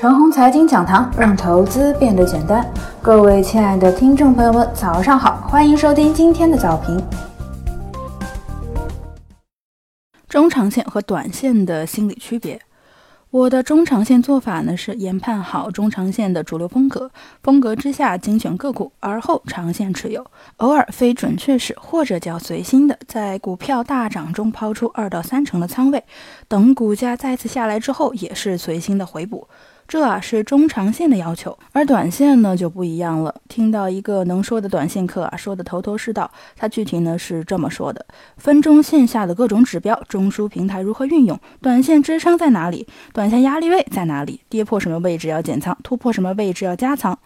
陈红财经讲堂，让投资变得简单。各位亲爱的听众朋友们，早上好，欢迎收听今天的早评。中长线和短线的心理区别。我的中长线做法呢是研判好中长线的主流风格，风格之下精选个股，而后长线持有。偶尔非准确时或者叫随心的，在股票大涨中抛出二到三成的仓位，等股价再次下来之后，也是随心的回补。这啊是中长线的要求，而短线呢就不一样了。听到一个能说的短线课啊，说的头头是道。他具体呢是这么说的：分钟线下的各种指标，中枢平台如何运用？短线支撑在哪里？短线压力位在哪里？跌破什么位置要减仓？突破什么位置要加仓？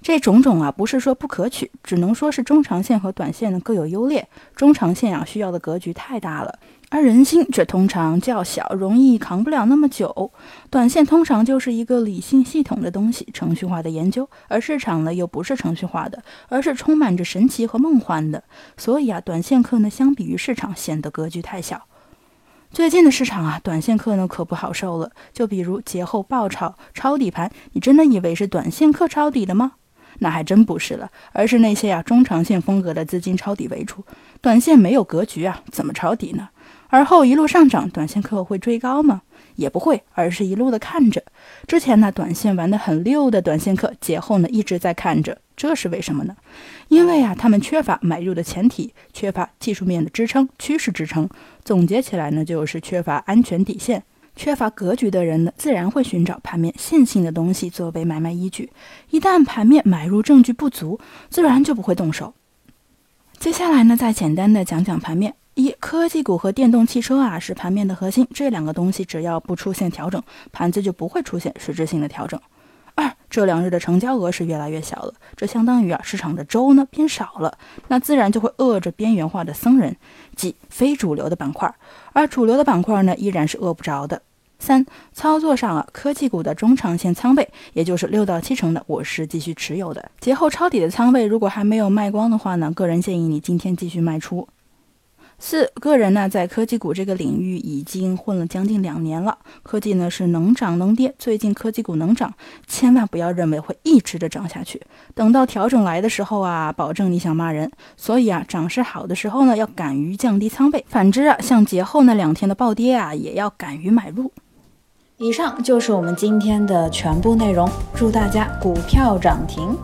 这种种啊，不是说不可取，只能说是中长线和短线呢各有优劣。中长线啊需要的格局太大了。而人心却通常较小，容易扛不了那么久。短线通常就是一个理性系统的东西，程序化的研究，而市场呢又不是程序化的，而是充满着神奇和梦幻的。所以啊，短线客呢相比于市场显得格局太小。最近的市场啊，短线客呢可不好受了。就比如节后爆炒抄底盘，你真的以为是短线客抄底的吗？那还真不是了，而是那些啊中长线风格的资金抄底为主。短线没有格局啊，怎么抄底呢？而后一路上涨，短线客会追高吗？也不会，而是一路的看着。之前呢，短线玩得很溜的短线客，节后呢一直在看着，这是为什么呢？因为啊，他们缺乏买入的前提，缺乏技术面的支撑、趋势支撑。总结起来呢，就是缺乏安全底线，缺乏格局的人呢，自然会寻找盘面线性的东西作为买卖依据。一旦盘面买入证据不足，自然就不会动手。接下来呢，再简单的讲讲盘面。一科技股和电动汽车啊是盘面的核心，这两个东西只要不出现调整，盘子就不会出现实质性的调整。二这两日的成交额是越来越小了，这相当于啊市场的周呢变少了，那自然就会饿着边缘化的僧人，即非主流的板块，而主流的板块呢依然是饿不着的。三操作上啊，科技股的中长线仓位，也就是六到七成的，我是继续持有的。节后抄底的仓位，如果还没有卖光的话呢，个人建议你今天继续卖出。四个人呢，在科技股这个领域已经混了将近两年了。科技呢是能涨能跌，最近科技股能涨，千万不要认为会一直的涨下去。等到调整来的时候啊，保证你想骂人。所以啊，涨势好的时候呢，要敢于降低仓位；反之啊，像节后那两天的暴跌啊，也要敢于买入。以上就是我们今天的全部内容，祝大家股票涨停。